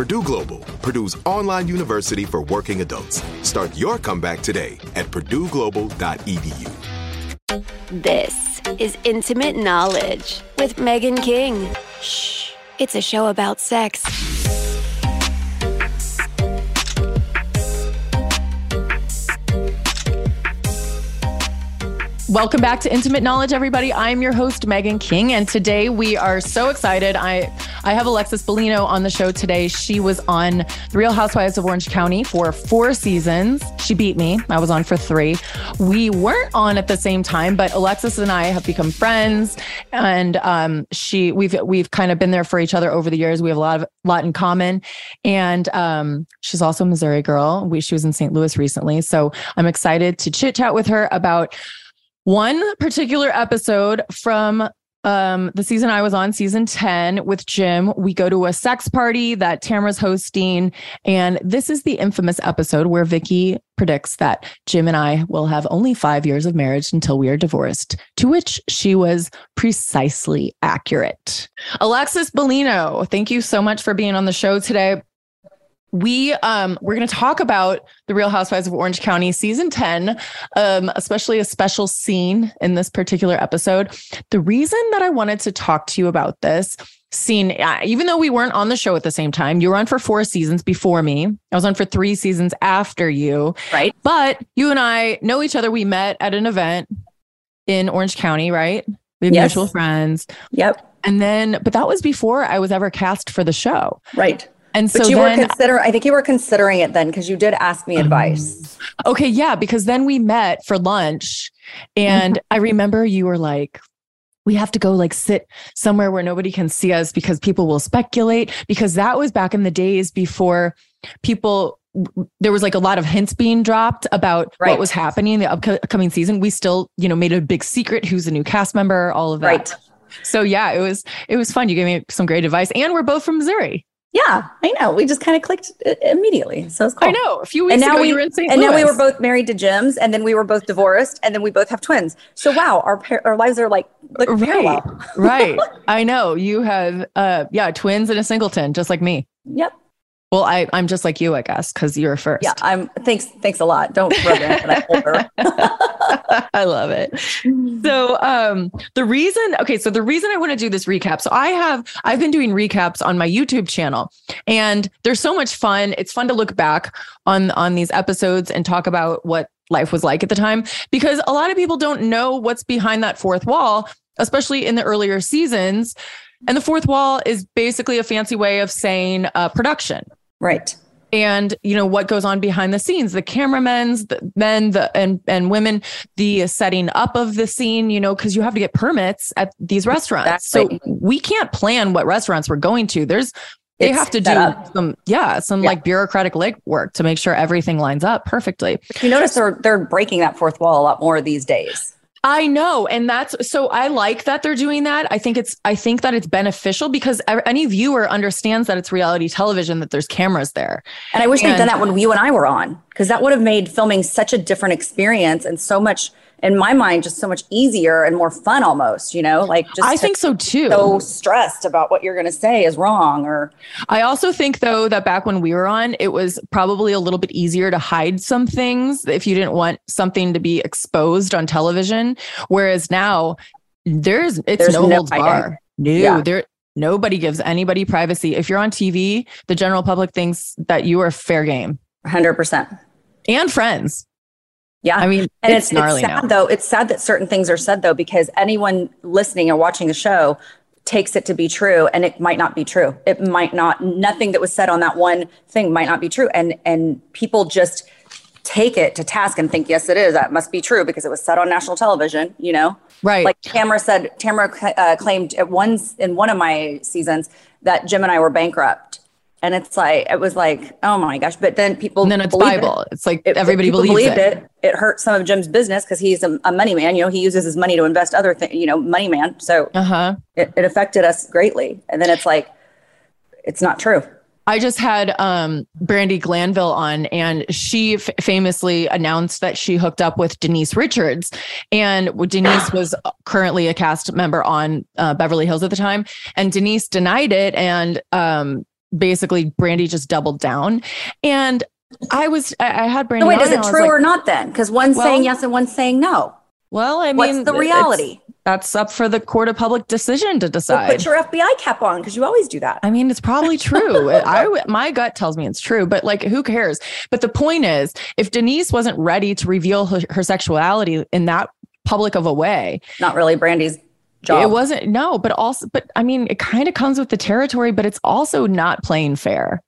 Purdue Global, Purdue's online university for working adults. Start your comeback today at purdueglobal.edu. This is Intimate Knowledge with Megan King. Shh, it's a show about sex. Welcome back to Intimate Knowledge, everybody. I'm your host, Megan King, and today we are so excited. I I have Alexis Bellino on the show today. She was on The Real Housewives of Orange County for four seasons. She beat me. I was on for three. We weren't on at the same time, but Alexis and I have become friends, and um, she we've we've kind of been there for each other over the years. We have a lot of lot in common, and um, she's also a Missouri girl. We she was in St. Louis recently, so I'm excited to chit chat with her about one particular episode from um the season I was on season 10 with Jim we go to a sex party that Tamara's hosting and this is the infamous episode where Vicki predicts that Jim and I will have only 5 years of marriage until we are divorced to which she was precisely accurate. Alexis Bellino thank you so much for being on the show today we um we're going to talk about the real housewives of orange county season 10 um especially a special scene in this particular episode. The reason that i wanted to talk to you about this scene even though we weren't on the show at the same time you were on for four seasons before me. I was on for three seasons after you. Right. But you and i know each other. We met at an event in orange county right? We have Yes. mutual friends. Yep. and then but that was before i was ever cast for the show. Right. And so But you then were considering, I think you were considering it then because you did ask me advice. Okay, yeah, because then we met for lunch and Mm-hmm. I remember you were like we have to go like sit somewhere where nobody can see us because people will speculate because that was back in the days before people there was like a lot of hints being dropped about Right. what was happening in the upcoming season. We still, you know, made a big secret who's a new cast member, all of that. Right. So yeah, it was it was fun. You gave me some great advice and we're both from Missouri. Yeah, I know. We just kind of clicked immediately. So it's cool. I know. A few weeks And now ago we you were in St. and now we were both married to Jim's, and then we were both divorced, and then we both have twins. So wow, our par- our lives are like, like right parallel. right i know you have uh yeah twins and a singleton just like me Yep. well i i'm just like you i guess because you're first Yeah. I'm. Thanks. Thanks a lot. Don't rub it in that I'm older. i love it. So um the reason okay so the reason i want to do this recap so i have i've been doing recaps on my youtube channel and they're so much fun. It's fun to look back on on these episodes and talk about what life was like at the time because a lot of people don't know what's behind that fourth wall especially in the earlier seasons and the fourth wall is basically a fancy way of saying uh, production. Right. And you know what goes on behind the scenes the cameramen's the men the and and women the setting up of the scene you know because you have to get permits at these restaurants Exactly. so we can't plan what restaurants we're going to there's they It's have to do up. some yeah some Yeah. like bureaucratic legwork to make sure everything lines up perfectly You notice they're they're breaking that fourth wall a lot more these days. I know. And that's so I like that they're doing that. I think it's I think that it's beneficial because any viewer understands that it's reality television, that there's cameras there. And I wish and, they'd done that when you and I were on, because that would have made filming such a different experience and so much in my mind just so much easier and more fun almost you know? Like just i think so too. so stressed about what you're going to say is wrong or i also think though that back when we were on it was probably a little bit easier to hide some things if you didn't want something to be exposed on television. Whereas now there's it's there's no, no holds bar. no yeah. there nobody gives anybody privacy. If you're on tv the general public thinks that you are fair game. 100% and friends yeah. I mean, and it's, it's, it's sad now. though. It's sad that certain things are said though, because anyone listening or watching the show takes it to be true and it might not be true. It might not, nothing that was said on that one thing might not be true. And, and people just take it to task and think, yes, it is. That must be true because it was said on national television, you know? Right. Like Tamara said, Tamara uh, claimed at once in one of my seasons that Jim and I were bankrupt and it's like it was like oh my gosh but then people and then it's bible it. it's like it, everybody believes believed it. it it hurt some of jim's business because he's a, a, money man you know he uses his money to invest other things you know money man so uh-huh. it, it affected us greatly and then it's like it's not true I just had um, Brandi Glanville on, and she f- famously announced that she hooked up with Denise Richards. And Denise was currently a cast member on uh, Beverly Hills at the time. And Denise denied it. And um, basically Brandi just doubled down. And I was, I, I had Brandi. So wait, is it true like, or not then? Because one's well, saying yes and one's saying no. Well, I mean, what's the reality? That's up for the court of public decision to decide. Well, put your FBI cap on because you always do that. I mean, it's probably true. I my gut tells me it's true, but like, who cares? But the point is, if Denise wasn't ready to reveal her, her sexuality in that public of a way, not really Brandi's job. It wasn't no, but also, but I mean, it kind of comes with the territory, but it's also not playing fair.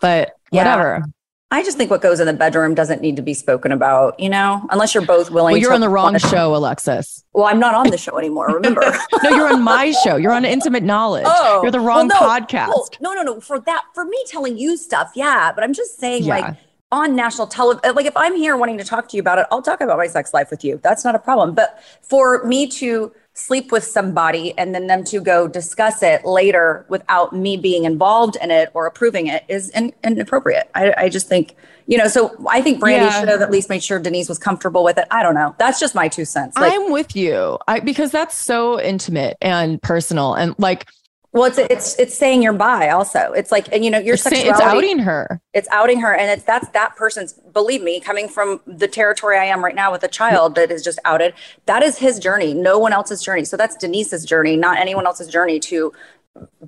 But whatever. Yeah. I just think what goes in the bedroom doesn't need to be spoken about, you know, unless you're both willing. Well, you're on the wrong show, Alexis. Well, I'm not on the show anymore. Remember? no, you're on my show. You're on Intimate Knowledge. Oh, you're the wrong well, no, podcast. Well, no, no, no. For that, for me telling you stuff, yeah. But I'm just saying, yeah. like on national television, uh, like if I'm here wanting to talk to you about it, I'll talk about my sex life with you. That's not a problem. But for me to sleep with somebody and then them to go discuss it later without me being involved in it or approving it is in, inappropriate. I, I, just think, you know, so I think Brandi yeah. should have at least made sure Denise was comfortable with it. I don't know. That's just my two cents. Like, I'm with you. I because that's so intimate and personal and like well, it's it's it's saying you're bi also. It's like and you know your it's sexuality. It's outing her. It's outing her, and it's that's that person's. Believe me, coming from the territory I am right now with a child that is just outed. That is his journey. No one else's journey. So that's Denise's journey, not anyone else's journey to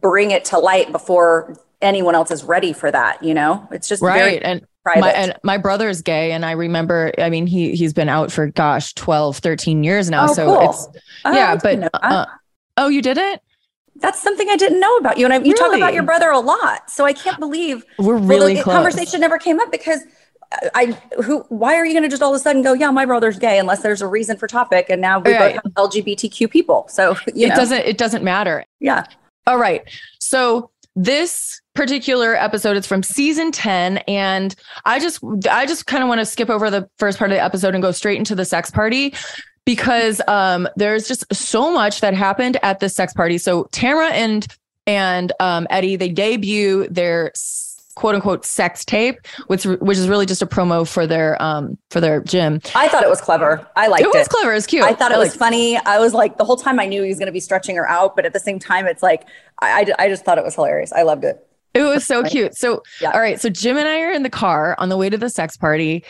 bring it to light before anyone else is ready for that. You know, it's just right and. My, and my brother is gay and I remember I mean he he's been out for gosh 12 13 years now oh, so cool. it's oh, yeah but uh, oh you didn't that's something I didn't know about you. And I, you really? talk about your brother a lot. So I can't believe we're really well, the conversation never came up because uh, I who why are you going to just all of a sudden go yeah my brother's gay unless there's a reason for topic and now we right. both have LGBTQ people so it know. doesn't it doesn't matter yeah all right so this particular episode is from season 10 and I just I just kind of want to skip over the first part of the episode and go straight into the sex party because um, there's just so much that happened at this sex party. So Tamara and and um, Eddie they debut their quote unquote sex tape, which which is really just a promo for their um for their gym. I thought it was clever. I liked it. Was it was clever. It was cute. I thought it I was funny. I was like the whole time I knew he was going to be stretching her out, but at the same time, it's like I, I, I just thought it was hilarious. I loved it. It was so cute. So, yeah. all right. So Jim and I are in the car on the way to the sex party,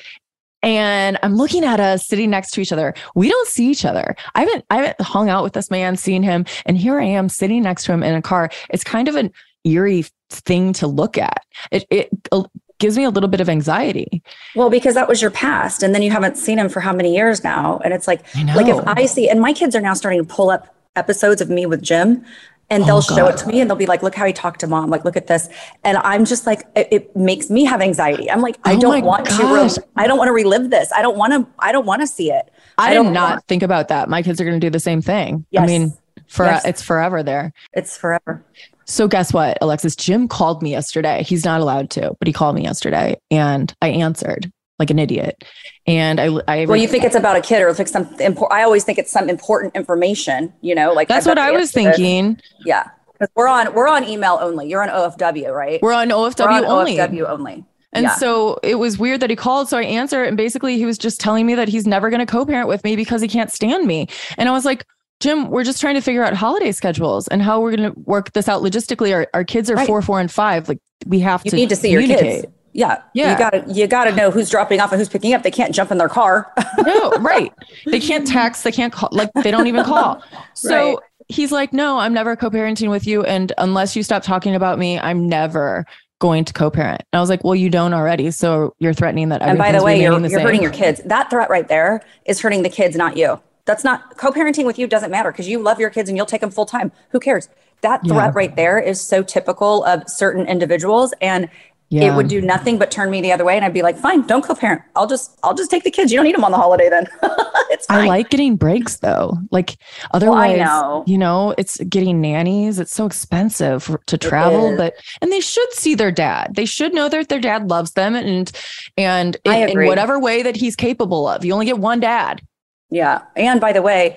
and I'm looking at us sitting next to each other. We don't see each other. I haven't I haven't hung out with this man, seen him, and here I am sitting next to him in a car. It's kind of an eerie thing to look at. It it uh, gives me a little bit of anxiety. Well, because that was your past, and then you haven't seen him for how many years now, and it's like like if I see, and my kids are now starting to pull up episodes of me with Jim and they'll oh, show it to me and they'll be like look how he talked to mom. Like look at this. And i'm just like it, it makes me have anxiety. I'm like i oh don't want gosh. to re- i don't want to relive this. I don't want to i don't want to see it. I, I did not want- think about that. My kids are going to do the same thing. Yes. i mean for yes. it's forever there. It's forever. So guess what alexis? Jim called me yesterday. He's not allowed to but he called me yesterday and i answered like an idiot. And I, I well, you think it's about a kid or it's like some important. I always think it's some important information. You know, like that's what I was thinking. Yeah, because we're on we're on email only. You're on OFW, right? We're on OFW we're on only. OFW only. And yeah. so it was weird that he called. So I answered, and basically he was just telling me that he's never going to co-parent with me because he can't stand me. And I was like, Jim, we're just trying to figure out holiday schedules and how we're going to work this out logistically. Our, our kids are right. four, four, and five. Like we have you to need to see your kids. Yeah. Yeah. You gotta you gotta know who's dropping off and who's picking up. They can't jump in their car. no, right. They can't text, they can't call like they don't even call. So right. he's like, No, I'm never co-parenting with you. And unless you stop talking about me, I'm never going to co-parent. And I was like, well, you don't already. So you're threatening that. And by the way, you're, the you're hurting your kids. That threat right there is hurting the kids, not you. That's not co-parenting with you doesn't matter because you love your kids and you'll take them full time. Who cares? That threat yeah. right there is so typical of certain individuals. And yeah. it would do nothing but turn me the other way and i'd be like fine don't co-parent. I'll just i'll just take the kids. You don't need them on the holiday then. It's fine. i like getting breaks though. Like otherwise well, know. you know it's getting nannies. It's so expensive to travel but and they should see their dad. They should know that their dad loves them and and in, in whatever way that he's capable of. You only get one dad. Yeah and by the way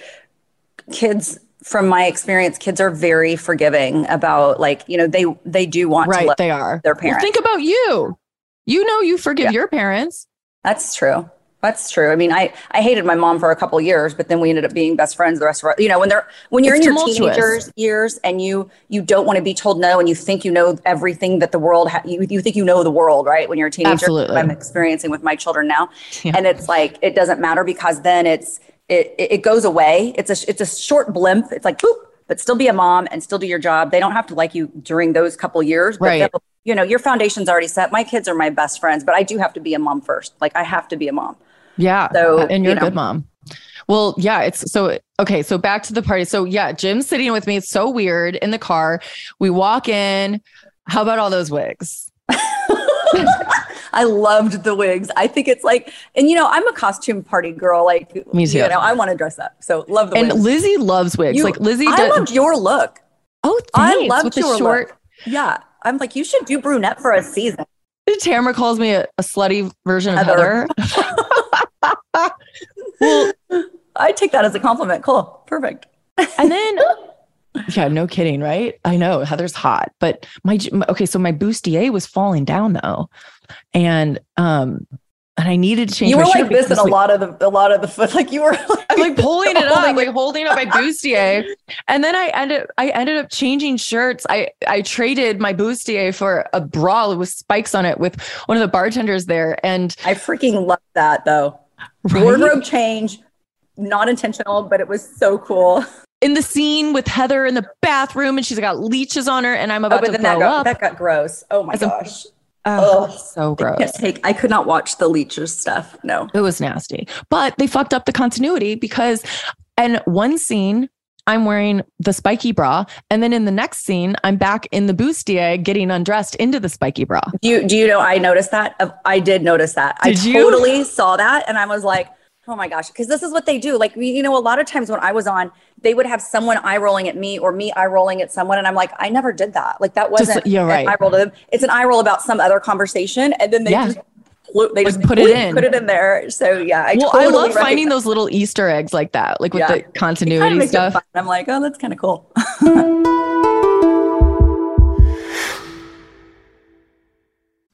kids from my experience, kids are very forgiving about like, you know, they they do want right, to they are their parents. Well, think about you. You know you forgive yeah. your parents. That's true. That's true. I mean, I I hated my mom for a couple years, but then we ended up being best friends the rest of our you know, when they're when you're it's in your teenagers years and you you don't want to be told no and you think you know everything that the world ha- you, you think you know the world, right? When you're a teenager. Absolutely. I'm experiencing with my children now. Yeah. And it's like it doesn't matter because then it's it, it goes away. It's a it's a short blimp. It's like boop, but still be a mom and still do your job. They don't have to like you during those couple years, but right. you know your foundation's already set. My kids are my best friends, but I do have to be a mom first. Like I have to be a mom. Yeah. So and you're you know. a good mom. Well, yeah, it's so okay. So back to the party. So yeah, Jim's sitting with me. It's so weird in the car. We walk in. How about all those wigs? I loved the wigs. I think it's like, and you know, I'm a costume party girl. Like, me too. You know, I want to dress up. So love the and wigs. Lizzie loves wigs. You, like Lizzie, I does, loved your look. Oh, thanks. I loved your short. Look. Yeah, I'm like, you should do brunette for a season. Tamara calls me a, a slutty version of Heather. Heather. well, I take that as a compliment. Cool, perfect. and then yeah, no kidding, right? I know Heather's hot, but my okay, so my bustier was falling down though, and um, and I needed to change. You were like this in a like, lot of the a lot of the foot, like you were like, I'm like pulling it up, like holding up my bustier, and then I ended I ended up changing shirts. I I traded my bustier for a bra with spikes on it with one of the bartenders there, and I freaking love that though. Right? Wardrobe change, not intentional, but it was so cool in the scene with Heather in the bathroom and she's got leeches on her and I'm about oh, to throw that got, up. That got gross. Oh my gosh. A, oh, so gross. I, take, I could not watch the leeches stuff. No. It was nasty. But they fucked up the continuity because and one scene I'm wearing the spiky bra. And then in the next scene, I'm back in the bustier getting undressed into the spiky bra. Do you, do you know I noticed that? I did notice that. Did I you? totally saw that. And I was like, Oh my gosh, because this is what they do. Like, you know, a lot of times when I was on, they would have someone eye rolling at me or me eye rolling at someone. And I'm like, I never did that. Like, that wasn't just, you're right. eye roll to them. It's an eye roll about some other conversation. And then they yeah. just they just put it in, put it in there. So yeah, I well, totally I love finding those little Easter eggs like that, like with yeah. the continuity stuff. I'm like, oh, that's kind of cool.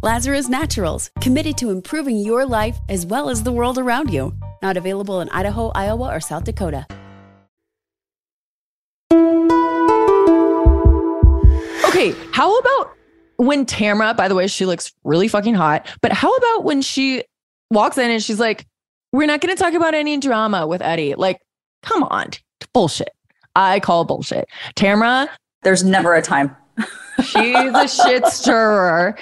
Lazarus Naturals, committed to improving your life as well as the world around you. Not available in Idaho, Iowa, or South Dakota. Okay, how about when Tamra, by the way, she looks really fucking hot, but how about when she walks in and she's like, we're not going to talk about any drama with Eddie? Like, come on, bullshit. I call bullshit. Tamra, there's never a time. she's a shit stirrer.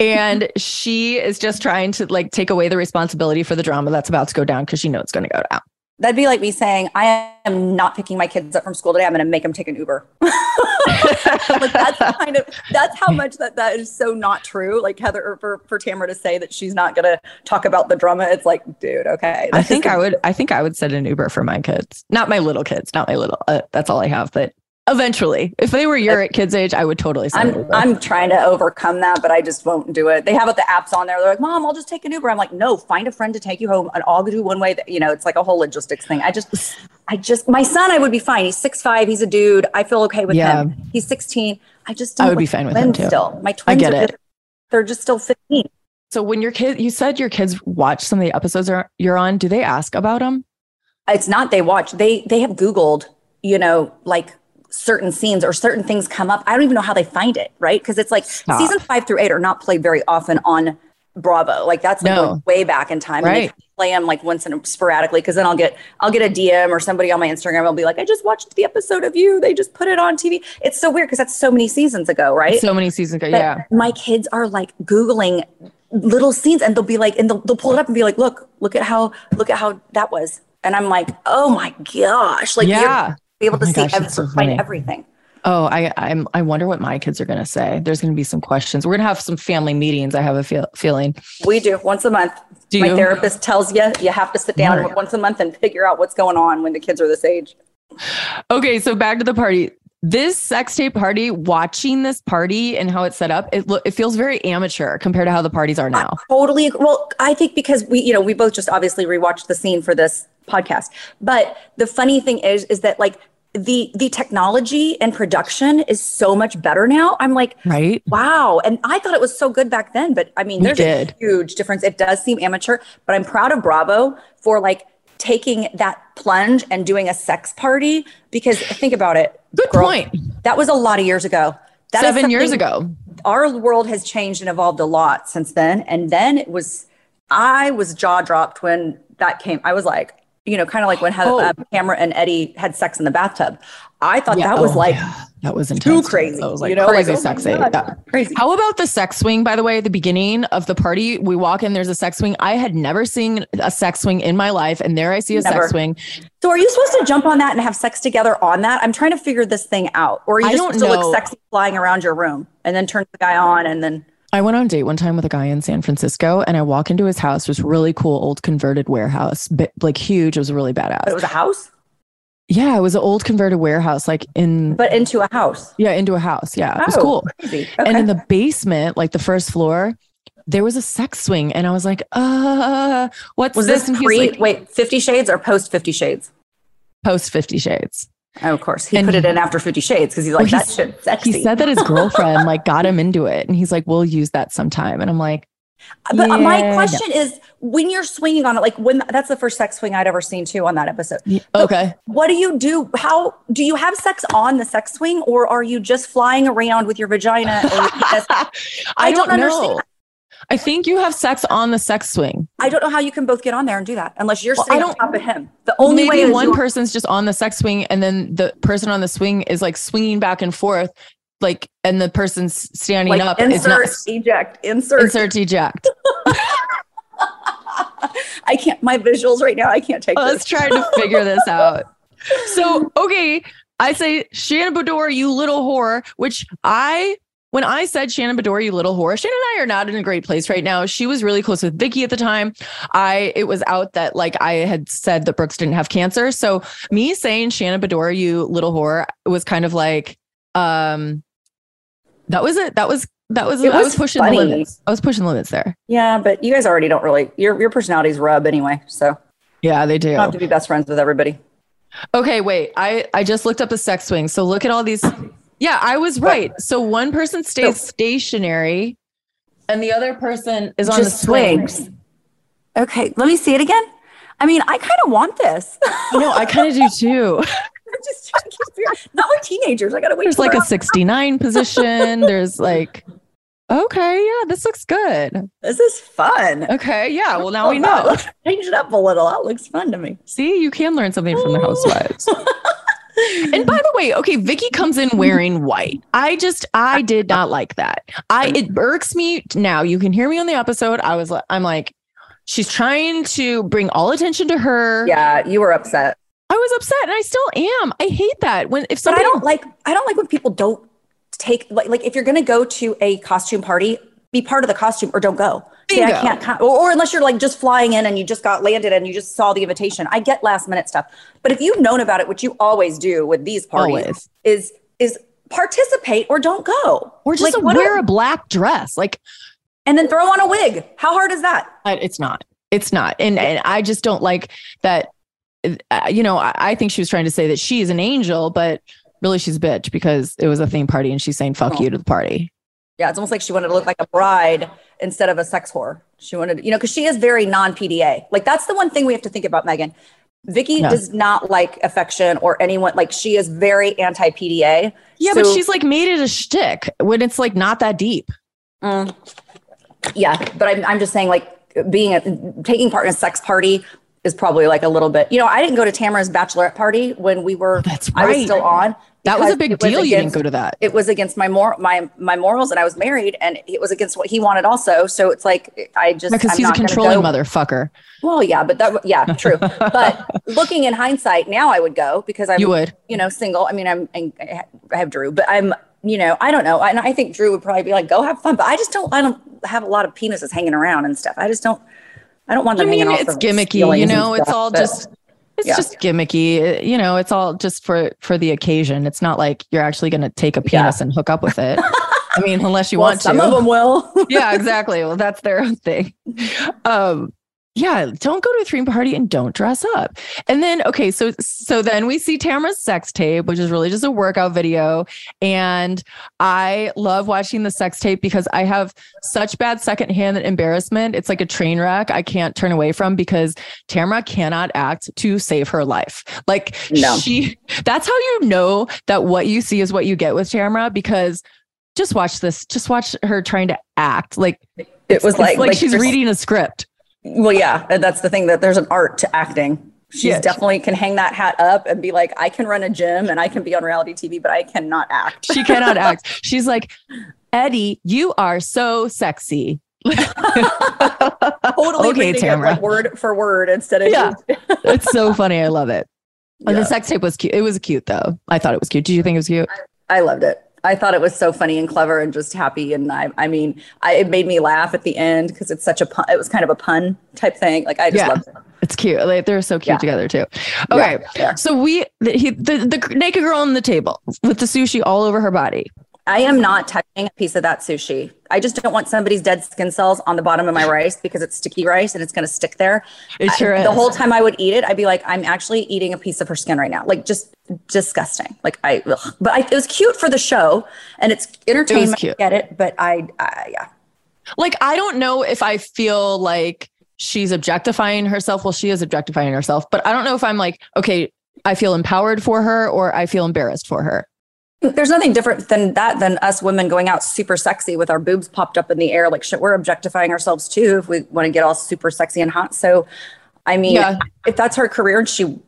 And she is just trying to like take away the responsibility for the drama that's about to go down because she knows it's going to go down. That'd be like me saying, I am not picking my kids up from school today. I'm going to make them take an Uber. like that's kind of, that's how much that that is so not true. Like Heather, or for, for Tamara to say that she's not going to talk about the drama. It's like, dude, okay. I think I would, I think I would set an Uber for my kids, not my little kids, not my little, uh, that's all I have. But Eventually, if they were your kids' age, I would totally. I'm I'm trying to overcome that, but I just won't do it. They have the apps on there. They're like, "Mom, I'll just take an Uber." I'm like, "No, find a friend to take you home, and I'll do one way." That you know, it's like a whole logistics thing. I just, I just, my son, I would be fine. He's six five. He's a dude. I feel okay with yeah. him. He's 16. I just don't I would be fine with him too. Still, my twins. I get it. they're just still 15. So when your kid, you said your kids watch some of the episodes are, you're on. Do they ask about them? It's not they watch. They they have Googled. You know, like certain scenes or certain things come up. I don't even know how they find it, right? Because it's like Stop. season five through eight are not played very often on Bravo. Like that's like no. way back in time. Right. play them like once and sporadically because then I'll get I'll get a DM or somebody on my Instagram will be like, I just watched the episode of you. They just put it on TV. It's so weird because that's so many seasons ago, right? So many seasons ago. But yeah. My kids are like Googling little scenes and they'll be like, and they'll, they'll pull it up and be like, look, look at how look at how that was. And I'm like, oh my gosh. Like yeah. Be able oh to oh see gosh, every, so find everything. Oh, I I'm I wonder what my kids are going to say. There's going to be some questions. We're going to have some family meetings. I have a feel, feeling. We do once a month. Do my you? therapist tells you you have to sit down once a month and figure out what's going on when the kids are this age. Okay, so back to the party. This sex tape party, watching this party and how it's set up, it lo- it feels very amateur compared to how the parties are now. I totally. Well, I think because we, you know, we both just obviously rewatched the scene for this podcast. But the funny thing is, is that like the the technology and production is so much better now. I'm like, right? Wow! And I thought it was so good back then, but I mean, there's a huge difference. It does seem amateur, but I'm proud of Bravo for like taking that plunge and doing a sex party because think about it. Good girl, point. That was a lot of years ago. That Seven years ago. Our world has changed and evolved a lot since then. And then it was, I was jaw dropped when that came. I was like, you know, kind of like when oh. uh, Cameron and Eddie had sex in the bathtub. I thought yeah, that was oh, like yeah. that was intense. too crazy. That was like you know, crazy like, oh sexy. Yeah. Crazy. How about the sex swing? By the way, at the beginning of the party, we walk in. There's a sex swing. I had never seen a sex swing in my life, and there I see a never. sex swing. So, are you supposed to jump on that and have sex together on that? I'm trying to figure this thing out. Or are you just supposed know. to look sexy flying around your room and then turn the guy on and then? I went on a date one time with a guy in San Francisco and I walk into his house. Was really cool, old converted warehouse, but like huge. It was really badass. But it was a house? Yeah, it was an old converted warehouse, like in But into a house. Yeah, into a house. Yeah. Oh, it was oh, cool. Okay. And in the basement, like the first floor, there was a sex swing. And I was like, uh, what's was this? this pre like, wait, 50 shades or post 50 shades? Post 50 shades. Oh, of course. He and put it in after Fifty Shades because he's like, well, that shit sexy. He said that his girlfriend like got him into it. And he's like, we'll use that sometime. And I'm like, but yeah, my question no. is when you're swinging on it, like when that's the first sex swing I'd ever seen too on that episode. okay. what do you do? How do you have sex on the sex swing or are you just flying around with your vagina? I, I, don't, don't understand. I think you have sex on the sex swing. I don't know how you can both get on there and do that unless you're well, sitting on top of him. The only maybe way one person's just on the sex swing and then the person on the swing is like swinging back and forth, like, and the person's standing like up. Insert, not, eject, insert, insert, eject. I can't. My visuals right now. I can't take. Let's try to figure this out. So okay, I say Shannon Beador, you little whore, which I when I said Shannon Beador, you little whore, Shannon and I are not in a great place right now. She was really close with Vicky at the time. I it was out that like I had said that Brooks didn't have cancer. So me saying Shannon Beador, you little whore, was kind of like um that was it. That was that was, was I was pushing funny. the limits. I was pushing the limits there. Yeah, but you guys already don't really your your personalities rub anyway. So yeah, they do. You have to be best friends with everybody. Okay, wait. I I just looked up the sex swing. So look at all these yeah, I was right. So one person stays so, stationary and the other person is on the swings. Swing. Okay, let me see it again. I mean, I kind of want this. no, I kind of do too. just, not with teenagers. I gotta wait. There's like a 69 position. There's like, okay, yeah, this looks good. This is fun. Okay, yeah. Well, now oh, we know. Change it up a little. That looks fun to me. See, you can learn something from the housewives and by the way, okay, Vicki comes in wearing white. I just I did not like that. I it irks me now. You can hear me on the episode. I was I'm like, she's trying to bring all attention to her. Yeah, you were upset. I was upset and I still am. I hate that. When if somebody but I don't like I don't like when people don't take like like if you're gonna go to a costume party, be part of the costume or don't go. Say I can't or, or, unless you're like just flying in and you just got landed and you just saw the invitation. I get last minute stuff, but if you've known about it, which you always do with these parties, always. is is participate or don't go, or just like, wear a black dress, like, and then throw on a wig. How hard is that? It's not. It's not, and and I just don't like that. Uh, you know, I, I think she was trying to say that she's an angel, but really she's a bitch because it was a theme party and she's saying fuck oh. you to the party. Yeah, it's almost like she wanted to look like a bride instead of a sex whore. She wanted, you know, because she is very non PDA. Like that's the one thing we have to think about, Megan. Vicki yeah. does not like affection or anyone. Like she is very anti PDA. Yeah, so, but she's like made it a shtick when it's like not that deep. Mm, yeah, but I'm I'm just saying like being a, taking part in a sex party is probably like a little bit. You know, I didn't go to Tamara's bachelorette party when we were. Oh, that's right. I was still on. That was a big deal. Against, you didn't go to that. It was against my mor my my morals, and I was married, and it was against what he wanted also. So it's like I just because he's a controlling motherfucker. Well, yeah, but that yeah, true. but looking in hindsight, now I would go because I'm you would you know single. I mean, I'm I have Drew, but I'm you know I don't know. I, I think Drew would probably be like, go have fun, but I just don't. I don't have a lot of penises hanging around and stuff. I just don't. I don't want them I mean, It's gimmicky, you know. It's all just it's yeah. just gimmicky. You know, it's all just for for the occasion. It's not like you're actually going to take a penis yeah. and hook up with it. I mean, unless you well, want some to. Some of them will. yeah, exactly. Well, that's their own thing. Um, yeah, don't go to a theme party and don't dress up. And then okay, so so then we see Tamara's sex tape, which is really just a workout video. And I love watching the sex tape because I have such bad secondhand embarrassment. It's like a train wreck I can't turn away from because Tamara cannot act to save her life. Like no. she that's how you know that what you see is what you get with Tamara because just watch this. Just watch her trying to act like it was like, like, like she's reading a script. Well, yeah, uh, that's the thing that there's an art to acting. She's yeah. definitely can hang that hat up and be like, I can run a gym and I can be on reality TV, but I cannot act. She cannot act. She's like, Eddie, you are so sexy. totally okay, Tamara. Like word for word instead of yeah. it's so funny. I love it. Yeah. The sex tape was cute. It was cute though. I thought it was cute. Did you think it was cute? I, I loved it. I thought it was so funny and clever and just happy. And I, I mean, I, it made me laugh at the end because it's such a pun. It was kind of a pun type thing. Like I just yeah. loved it. It's cute. Like, they're so cute yeah. together too. Okay, yeah, yeah. so we the, he, the the naked girl on the table with the sushi all over her body. I am not touching a piece of that sushi. I just don't want somebody's dead skin cells on the bottom of my rice because it's sticky rice and it's going to stick there. It sure I. The whole time I would eat it, I'd be like, I'm actually eating a piece of her skin right now. Like just disgusting. Like I, ugh. but I, it was cute for the show and it's entertainment. It get it, but I, I, yeah. Like I don't know if I feel like she's objectifying herself. Well, she is objectifying herself, but I don't know if I'm like, okay, I feel empowered for her or I feel embarrassed for her. There's nothing different than that than us women going out super sexy with our boobs popped up in the air. Like shit, we're objectifying ourselves too if we want to get all super sexy and hot. So, I mean, yeah. if that's her career and she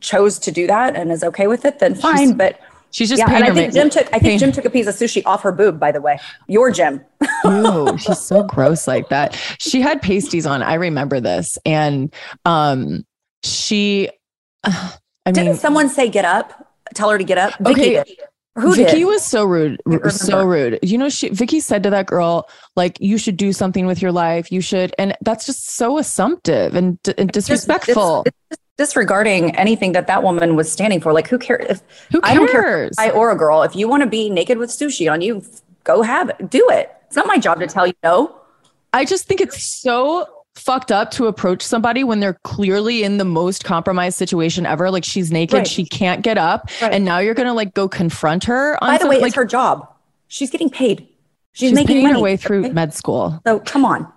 chose to do that and is okay with it, then fine. She's, but she's just yeah. And I think Jim took. I think Jim took a piece of sushi off her boob. By the way, your Jim. Ew, she's so gross like that. She had pasties on. I remember this, and um, she. Uh, I mean, Didn't someone say get up? Tell her to get up. Vicki okay. Did. Who Vicki did? was so rude, so rude. You know, she Vicki said to that girl, like, "You should do something with your life. You should," and that's just so assumptive and, and disrespectful. It's, it's, disregarding anything that that woman was standing for. Like, who cares? If, who cares? I don't care, I or a girl. If you want to be naked with sushi on you, go have it. Do it. It's not my job to tell you no. I just think it's so fucked up to approach somebody when they're clearly in the most compromised situation ever. Like she's naked, right. she can't get up, right. and now you're gonna like go confront her. By the way, like, it's her job. She's getting paid. She's, she's making money, her way through okay? med school. So come on.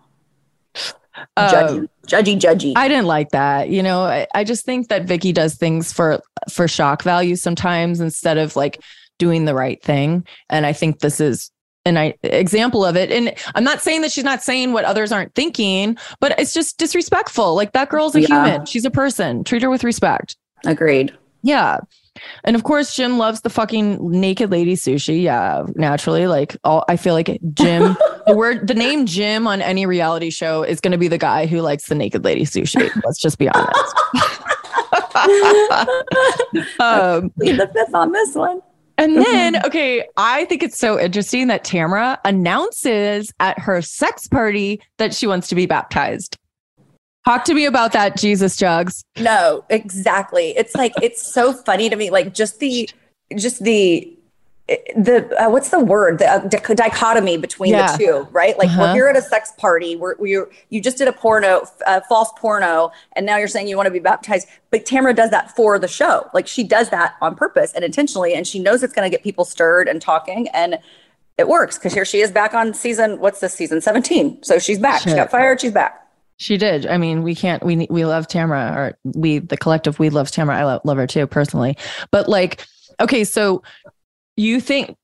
Uh, judgy, judgy, judgy. I didn't like that. You know, I, I just think that Vicki does things for for shock value sometimes instead of like doing the right thing. And I think this is an example of it. And I'm not saying that she's not saying what others aren't thinking, but it's just disrespectful. Like that girl's a yeah. human. She's a person. Treat her with respect. Agreed. Yeah. And of course, Jim loves the fucking naked lady sushi. Yeah, naturally. Like all I feel like Jim, the word the name Jim on any reality show is gonna be the guy who likes the naked lady sushi. Let's just be honest. um, the fifth on this one. And mm-hmm. then, okay, I think it's so interesting that Tamara announces at her sex party that she wants to be baptized. Talk to me about that, Jesus Jugs. No, exactly. It's like it's so funny to me, like just the just the the uh, what's the word the uh, dichotomy between yeah. the two right like uh-huh. we're here at a sex party we're we you just did a porno uh, false porno and now you're saying you want to be baptized but tamara does that for the show like she does that on purpose and intentionally and she knows it's going to get people stirred and talking and it works because here she is back on season what's this season 17 so she's back Shit. she got fired she's back she did. I mean, we can't. We we love Tamara, or we the collective. We love Tamara. I love, love her too personally. But like, okay, so you think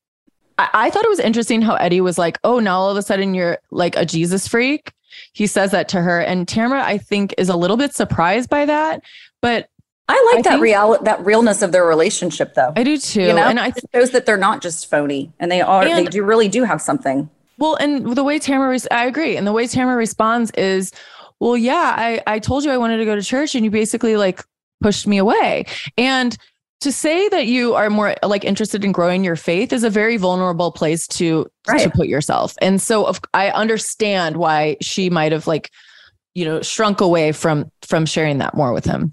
I, I thought it was interesting how Eddie was like, oh, now all of a sudden you're like a Jesus freak. He says that to her. And Tamara, I think, is a little bit surprised by that. But I like I that real that realness of their relationship though. I do too. You know? And I th- it shows that they're not just phony and they are and, they do really do have something. Well, and the way Tamara I agree. And the way Tamara responds is, well, yeah, I, I told you I wanted to go to church and you basically like pushed me away. And to say that you are more like interested in growing your faith is a very vulnerable place to right. to put yourself. And so if, i understand why she might have like you know shrunk away from from sharing that more with him.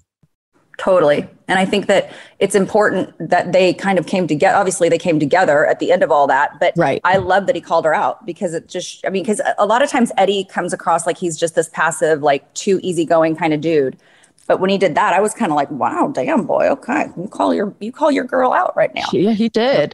Totally. And i think that it's important that they kind of came together obviously they came together at the end of all that but right. I love that he called her out because it just i mean because a lot of times eddie comes across like he's just this passive like too easygoing kind of dude but when he did that, I was kind of like, wow, damn boy, okay. You call your you call your girl out right now. Yeah, he did.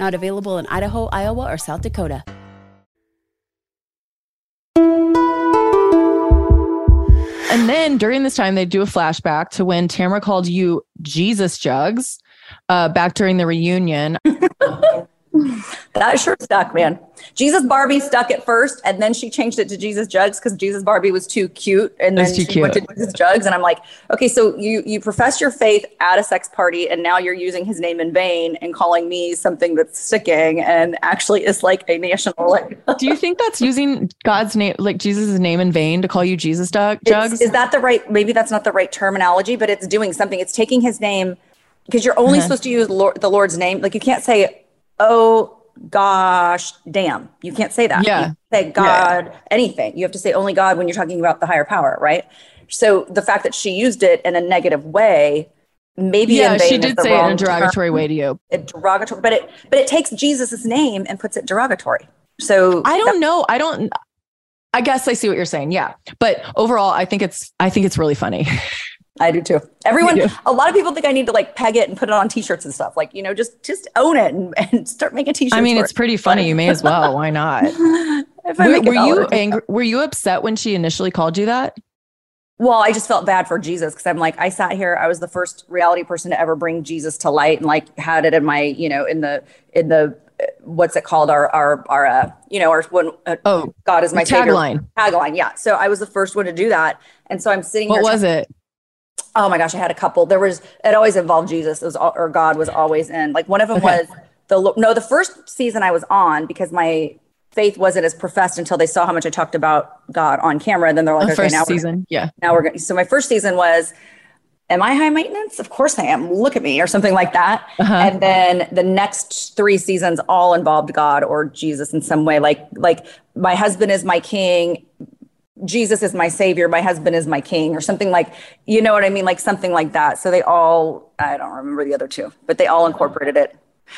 Not available in Idaho, Iowa, or South Dakota. And then during this time, they do a flashback to when Tamara called you Jesus Jugs uh, back during the reunion. that sure stuck, man. Jesus Barbie stuck at first, and then she changed it to Jesus Jugs because Jesus Barbie was too cute, and then she cute. went to Jesus Jugs. And I'm like, okay, so you you profess your faith at a sex party, and now you're using his name in vain and calling me something that's sticking, and actually is like a national. Like, do you think that's using God's name, like Jesus' name in vain, to call you Jesus Jugs? It's, is that the right? Maybe that's not the right terminology, but it's doing something. It's taking his name because you're only uh-huh. supposed to use Lord, the Lord's name. Like you can't say oh gosh, damn. You can't say that. Yeah. say God, yeah. anything. You have to say only God when you're talking about the higher power, right? So the fact that she used it in a negative way, maybe yeah, she did say it in a derogatory term. way to you. A derogatory, but it but it takes Jesus's name and puts it derogatory. So I don't know. I don't. I guess I see what you're saying. Yeah, but overall, I think it's I think it's really funny. I do too. Everyone, a lot of people think I need to like peg it and put it on t-shirts and stuff. Like, you know, just just own it and, and start making t-shirts. I mean, it's it. pretty funny. You may as well. Why not? were, were you angry? Were you upset when she initially called you that? Well, I just felt bad for Jesus because I'm like, I sat here. I was the first reality person to ever bring Jesus to light, and like had it in my, you know, in the in the what's it called? Our our our uh, you know, our when uh, oh God is my tagline. Tagline, yeah. So I was the first one to do that, and so I'm sitting. What was it? Oh my gosh, I had a couple. There was it always involved Jesus. It was or God was always in. Like one of them okay. was the no the first season I was on because my faith wasn't as professed until they saw how much I talked about God on camera. And then they're like, the okay, first now season, yeah. Now we're going. So my first season was. Am I high maintenance? Of course I am. Look at me, or something like that. Uh-huh. And then the next three seasons all involved God or Jesus in some way. Like, like my husband is my king Jesus is my savior, my husband is my king, or something like, you know what I mean? Like something like that. So they all, I don't remember the other two, but they all incorporated it.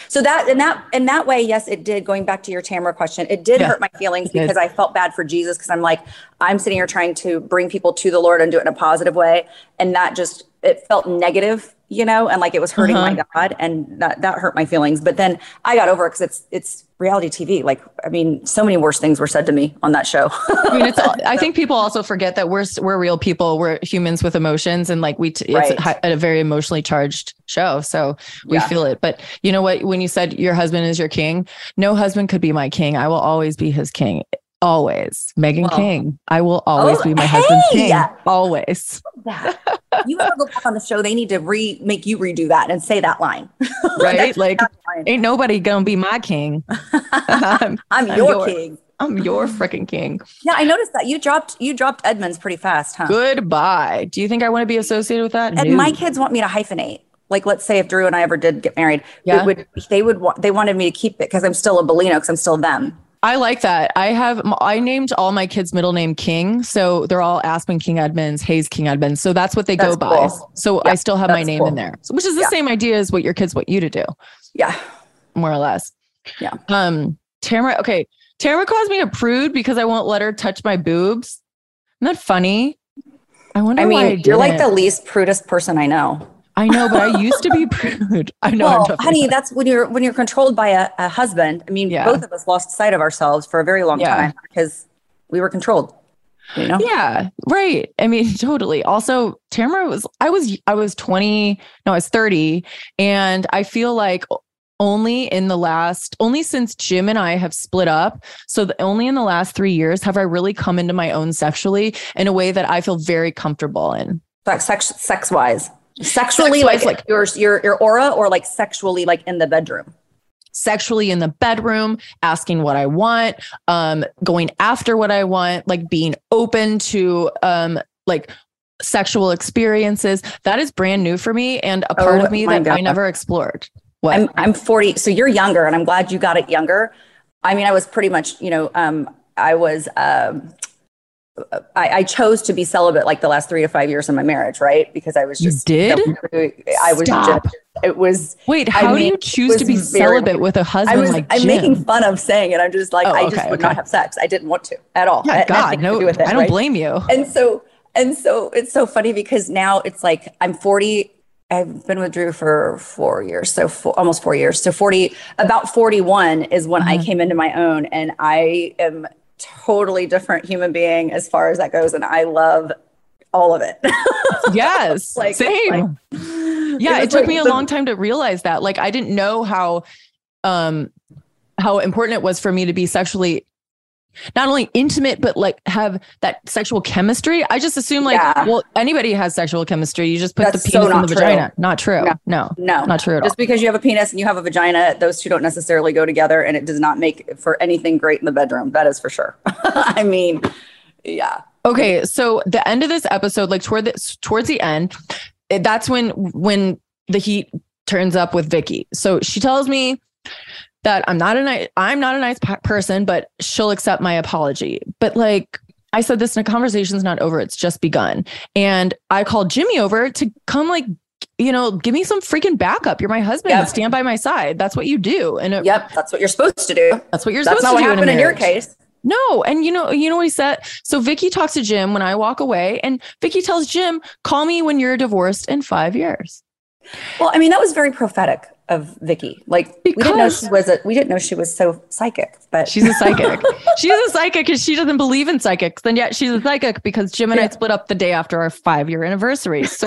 So that in that in that way, yes, it did. Going back to your Tamara question, it did yeah, hurt my feelings because I felt bad for Jesus because I'm like, I'm sitting here trying to bring people to the Lord and do it in a positive way, and that just it felt negative you know, and like it was hurting uh-huh. my God, and that that hurt my feelings. But then I got over it because it's it's reality TV. Like, I mean, so many worse things were said to me on that show. I mean, it's. I think people also forget that we're we're real people. We're humans with emotions, and like we, t- right. it's a, a, very emotionally charged show, so we yeah. feel it. But you know what? When you said your husband is your king, no husband could be my king. I will always be his king. Always, Meghan well, King. I will always oh, be my hey! husband's king. Always. you ever go back on the show? They need to re make you redo that and say that line, right? like, ain't nobody gonna be my king. I'm, I'm, your, your king. I'm your freaking king. Yeah, I noticed that you dropped you dropped Edmonds pretty fast, huh? Goodbye. Do you think I want to be associated with that? And no. my kids want me to hyphenate like let's say if Drew and I ever did get married, yeah. would, they would want they wanted me to keep it because I'm still a Bellino because I'm still them. I like that. I have I named all my kids middle name King, so they're all Aspen King Edmonds, Hayes King Edmonds. So that's what they that's go cool. by. So yeah, I still have my name cool. in there, which is the yeah. same idea as what your kids want you to do. Yeah, more or less. Yeah. Um, Tamara. Okay, Tamara calls me a prude because I won't let her touch my boobs. Isn't that funny? I wonder. I mean, I you're like the least prudest person I know. I know, but I used to be prude. I know. Well, honey, that's when you're when you're controlled by a, a husband. I mean, yeah. both of us lost sight of ourselves for a very long yeah. time because we were controlled. You know? Yeah, right. I mean, totally. Also, Tamara was I was I was 20, no, I was 30, and I feel like only in the last only since Jim and I have split up, so the, only in the last 3 years have I really come into my own sexually in a way that I feel very comfortable in. Like sex sex wise sexually like, like your, your your aura or like sexually like in the bedroom sexually in the bedroom asking what i want um going after what i want like being open to um like sexual experiences that is brand new for me and a part oh, of me that God. i never explored What? I'm I'm 40. So you're younger, and I'm glad you got it younger. I mean, I was pretty much, you know, um, I was um, I, I, chose to be celibate like the last three to five years of my marriage, right? Because I was just you did. I was Stop. just it was wait. How I mean, do you choose to be celibate with a husband was, like I'm Jim? making fun of saying it. I'm just like oh, I just okay, would okay. not have sex. I didn't want to at all. Yeah, God, no. Do it, I don't right? blame you. And so and so it's so funny because now it's like I'm 40. I've been with Drew for four years, so four, almost four years. So 40, about 41 is when mm-hmm. I came into my own, and I am totally different human being as far as that goes. And I love all of it. yes. like, same. Like, yeah. It, it took like me a the, long time to realize that. Like, I didn't know how, um, how important it was for me to be sexually not only intimate but like have that sexual chemistry. I just assume like yeah. well anybody has sexual chemistry. You just put That's the penis so in the true. vagina. Not true. No. no. No. Not true Just all. because you have a penis and you have a vagina, those two don't necessarily go together and it does not make for anything great in the bedroom. That is for sure. I mean, yeah. Okay, so the end of this episode like toward the towards the end, eh, that's when when the heat turns up with Vicki. So she tells me that I'm not a nice I'm not a nice person, but she'll accept my apology. But like I said this in a conversation's not over, it's just begun. And I called Jimmy over to come like you know, give me some freaking backup. You're my husband. Yep. Stand by my side. That's what you do. And it, yep, that's what you're supposed to do. That's what you're that's supposed to do. That's not what happened in, in your case. No, and you know, you know what he said. So Vicki talks to Jim when I walk away, and Vicki tells Jim, "Call me when you're divorced in five years." Well, I mean, that was very prophetic of Vicki. Like because we didn't know she was a, we didn't know she was so psychic, but she's a psychic. she's a psychic because she doesn't believe in psychics. and yet she's a psychic because Jim and yeah. I split up the day after our five year anniversary. So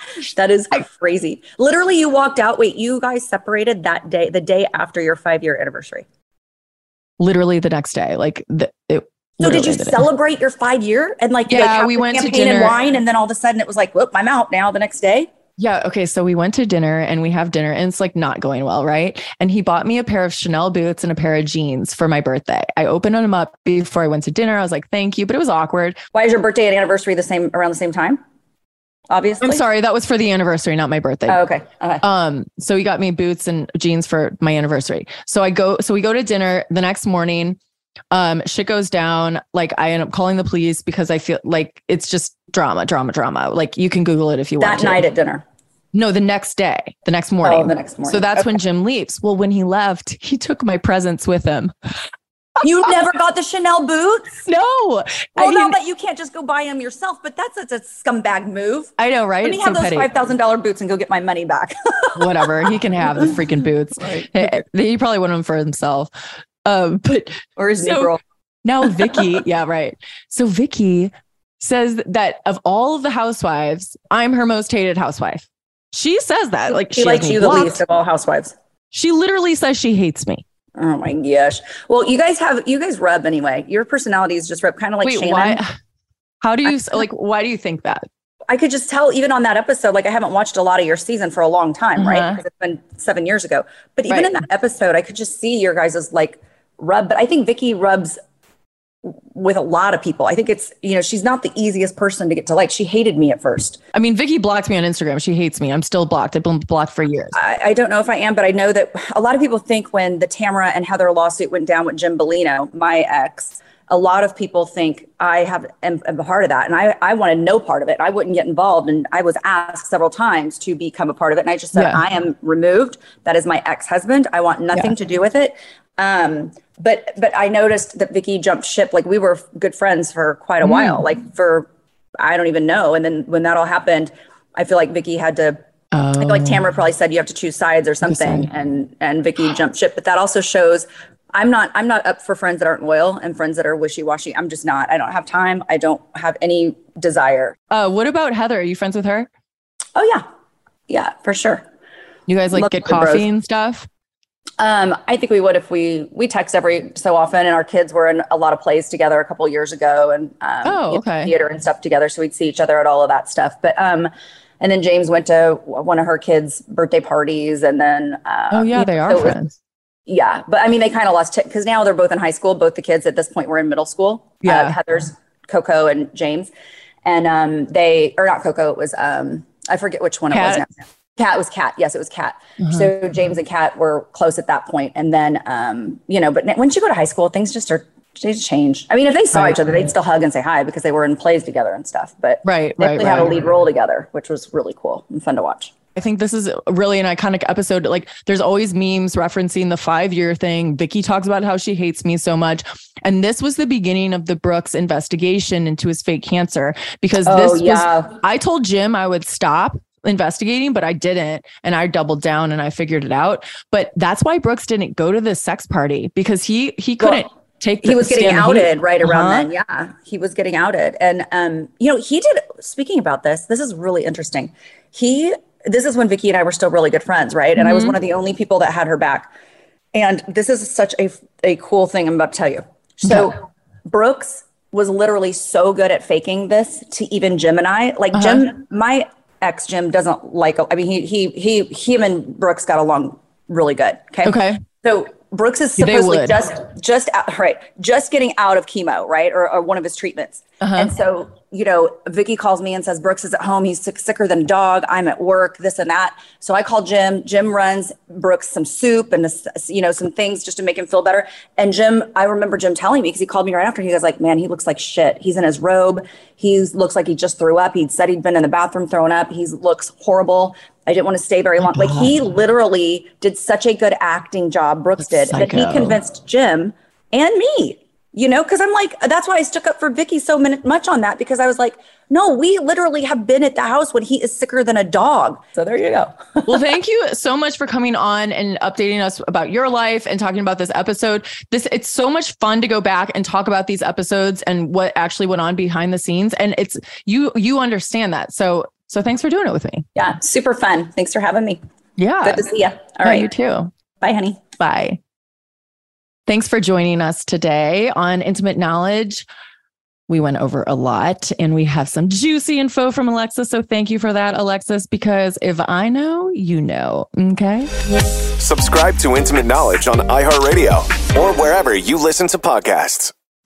that is crazy. Literally, you walked out. Wait, you guys separated that day, the day after your five year anniversary. Literally the next day, like the, it. So did you celebrate your five year and like yeah like, we went to dinner and wine and then all of a sudden it was like whoop I'm out now the next day. Yeah. Okay. So we went to dinner and we have dinner and it's like not going well. Right. And he bought me a pair of Chanel boots and a pair of jeans for my birthday. I opened them up before I went to dinner. I was like, thank you. But it was awkward. Why is your birthday and anniversary the same around the same time? Obviously. I'm sorry. That was for the anniversary, not my birthday. Oh, okay. Okay. Um, so he got me boots and jeans for my anniversary. So I go, so we go to dinner the next morning. Um, shit goes down. Like I end up calling the police because I feel like it's just drama, drama, drama. Like you can Google it if you that want. That night at dinner. No, the next day, the next morning. Oh, the next morning. So that's okay. when Jim leaves. Well, when he left, he took my presents with him. You never got the Chanel boots? No. Well, I now that you can't just go buy them yourself, but that's a, a scumbag move. I know, right? Let me it's have so those five thousand dollar boots and go get my money back. Whatever, he can have the freaking boots. Right. He, he probably wanted them for himself. Um, but or his so, new girl. Now Vicki, yeah, right. So Vicki says that of all of the housewives, I'm her most hated housewife. She says that. Like she, she likes you blocked. the least of all housewives. She literally says she hates me. Oh my gosh. Well, you guys have you guys rub anyway. Your personalities just rub kind of like Wait, Shannon. Why, how do you like why do you think that? I could just tell even on that episode, like I haven't watched a lot of your season for a long time, uh-huh. right? Because it's been seven years ago. But even right. in that episode, I could just see your guys' like rub. But I think Vicki rubs with a lot of people. I think it's, you know, she's not the easiest person to get to like. She hated me at first. I mean, Vicki blocked me on Instagram. She hates me. I'm still blocked. I've been blocked for years. I, I, don't know if I am, but I know that a lot of people think when the Tamara and Heather lawsuit went down with Jim Bellino, my ex, a lot of people think I have am, am a part of that. And I, I wanted no part of it. I wouldn't get involved. And I was asked several times to become a part of it. And I just said, yeah. I am removed. That is my ex-husband. I want nothing yeah. to do with it. Um, but but I noticed that Vicki jumped ship. Like we were good friends for quite a mm. while, like for I don't even know. And then when that all happened, I feel like Vicki had to. Oh. I feel like Tamara probably said you have to choose sides or something, and and Vicki jumped ship. But that also shows I'm not I'm not up for friends that aren't loyal and friends that are wishy washy. I'm just not. I don't have time. I don't have any desire. Uh, what about Heather? Are you friends with her? Oh yeah, yeah, for sure. You guys like Love get coffee bros. and stuff. Um, I think we would if we we text every so often, and our kids were in a lot of plays together a couple years ago, and um, oh, okay, theater and stuff together, so we'd see each other at all of that stuff. But um, and then James went to one of her kids' birthday parties, and then uh, oh yeah, they are so friends. Was, yeah, but I mean, they kind of lost because now they're both in high school. Both the kids at this point were in middle school. Uh, yeah, uh, Heather's Coco and James, and um, they or not Coco, it was um, I forget which one Kat, it was. Now. Kat was Kat. Yes, it was Kat. Uh-huh. So James and Kat were close at that point. And then, um, you know, but once you go to high school, things just are they change. I mean, if they saw right. each other, they'd still hug and say hi because they were in plays together and stuff. But right, they right, right. had a lead role together, which was really cool and fun to watch. I think this is really an iconic episode. Like, there's always memes referencing the five year thing. Vicki talks about how she hates me so much. And this was the beginning of the Brooks investigation into his fake cancer because oh, this yeah. was, I told Jim I would stop investigating, but I didn't. And I doubled down and I figured it out. But that's why Brooks didn't go to the sex party because he, he couldn't. Well, take he was getting outed right around uh-huh. then yeah he was getting outed and um you know he did speaking about this this is really interesting he this is when Vicki and I were still really good friends, right? And mm-hmm. I was mm-hmm. one of the only people that had her back. And this is such a, a cool thing I'm about to tell you. So yeah. Brooks was literally so good at faking this to even Jim and I. Like uh-huh. Jim, my ex Jim doesn't like. I mean, he he he him and Brooks got along really good. Okay. Okay. So Brooks is supposedly just just out, right, just getting out of chemo, right, or, or one of his treatments. Uh-huh. And so, you know, Vicki calls me and says Brooks is at home. He's sick, sicker than a dog. I'm at work. This and that. So I call Jim. Jim runs Brooks some soup and you know some things just to make him feel better. And Jim, I remember Jim telling me because he called me right after. He was like, "Man, he looks like shit. He's in his robe. He looks like he just threw up. He'd said he'd been in the bathroom throwing up. He looks horrible." I didn't want to stay very long. Like he literally did such a good acting job, Brooks that's did, psycho. that he convinced Jim and me, you know, because I'm like, that's why I stuck up for Vicki so much on that because I was like, no, we literally have been at the house when he is sicker than a dog. So there you go. well, thank you so much for coming on and updating us about your life and talking about this episode. This it's so much fun to go back and talk about these episodes and what actually went on behind the scenes. And it's you you understand that. So so thanks for doing it with me. Yeah, super fun. Thanks for having me. Yeah. Good to see you. All yeah, right. You too. Bye, honey. Bye. Thanks for joining us today on Intimate Knowledge. We went over a lot and we have some juicy info from Alexis. So thank you for that, Alexis, because if I know, you know. Okay. Subscribe to Intimate Knowledge on iHeartRadio or wherever you listen to podcasts.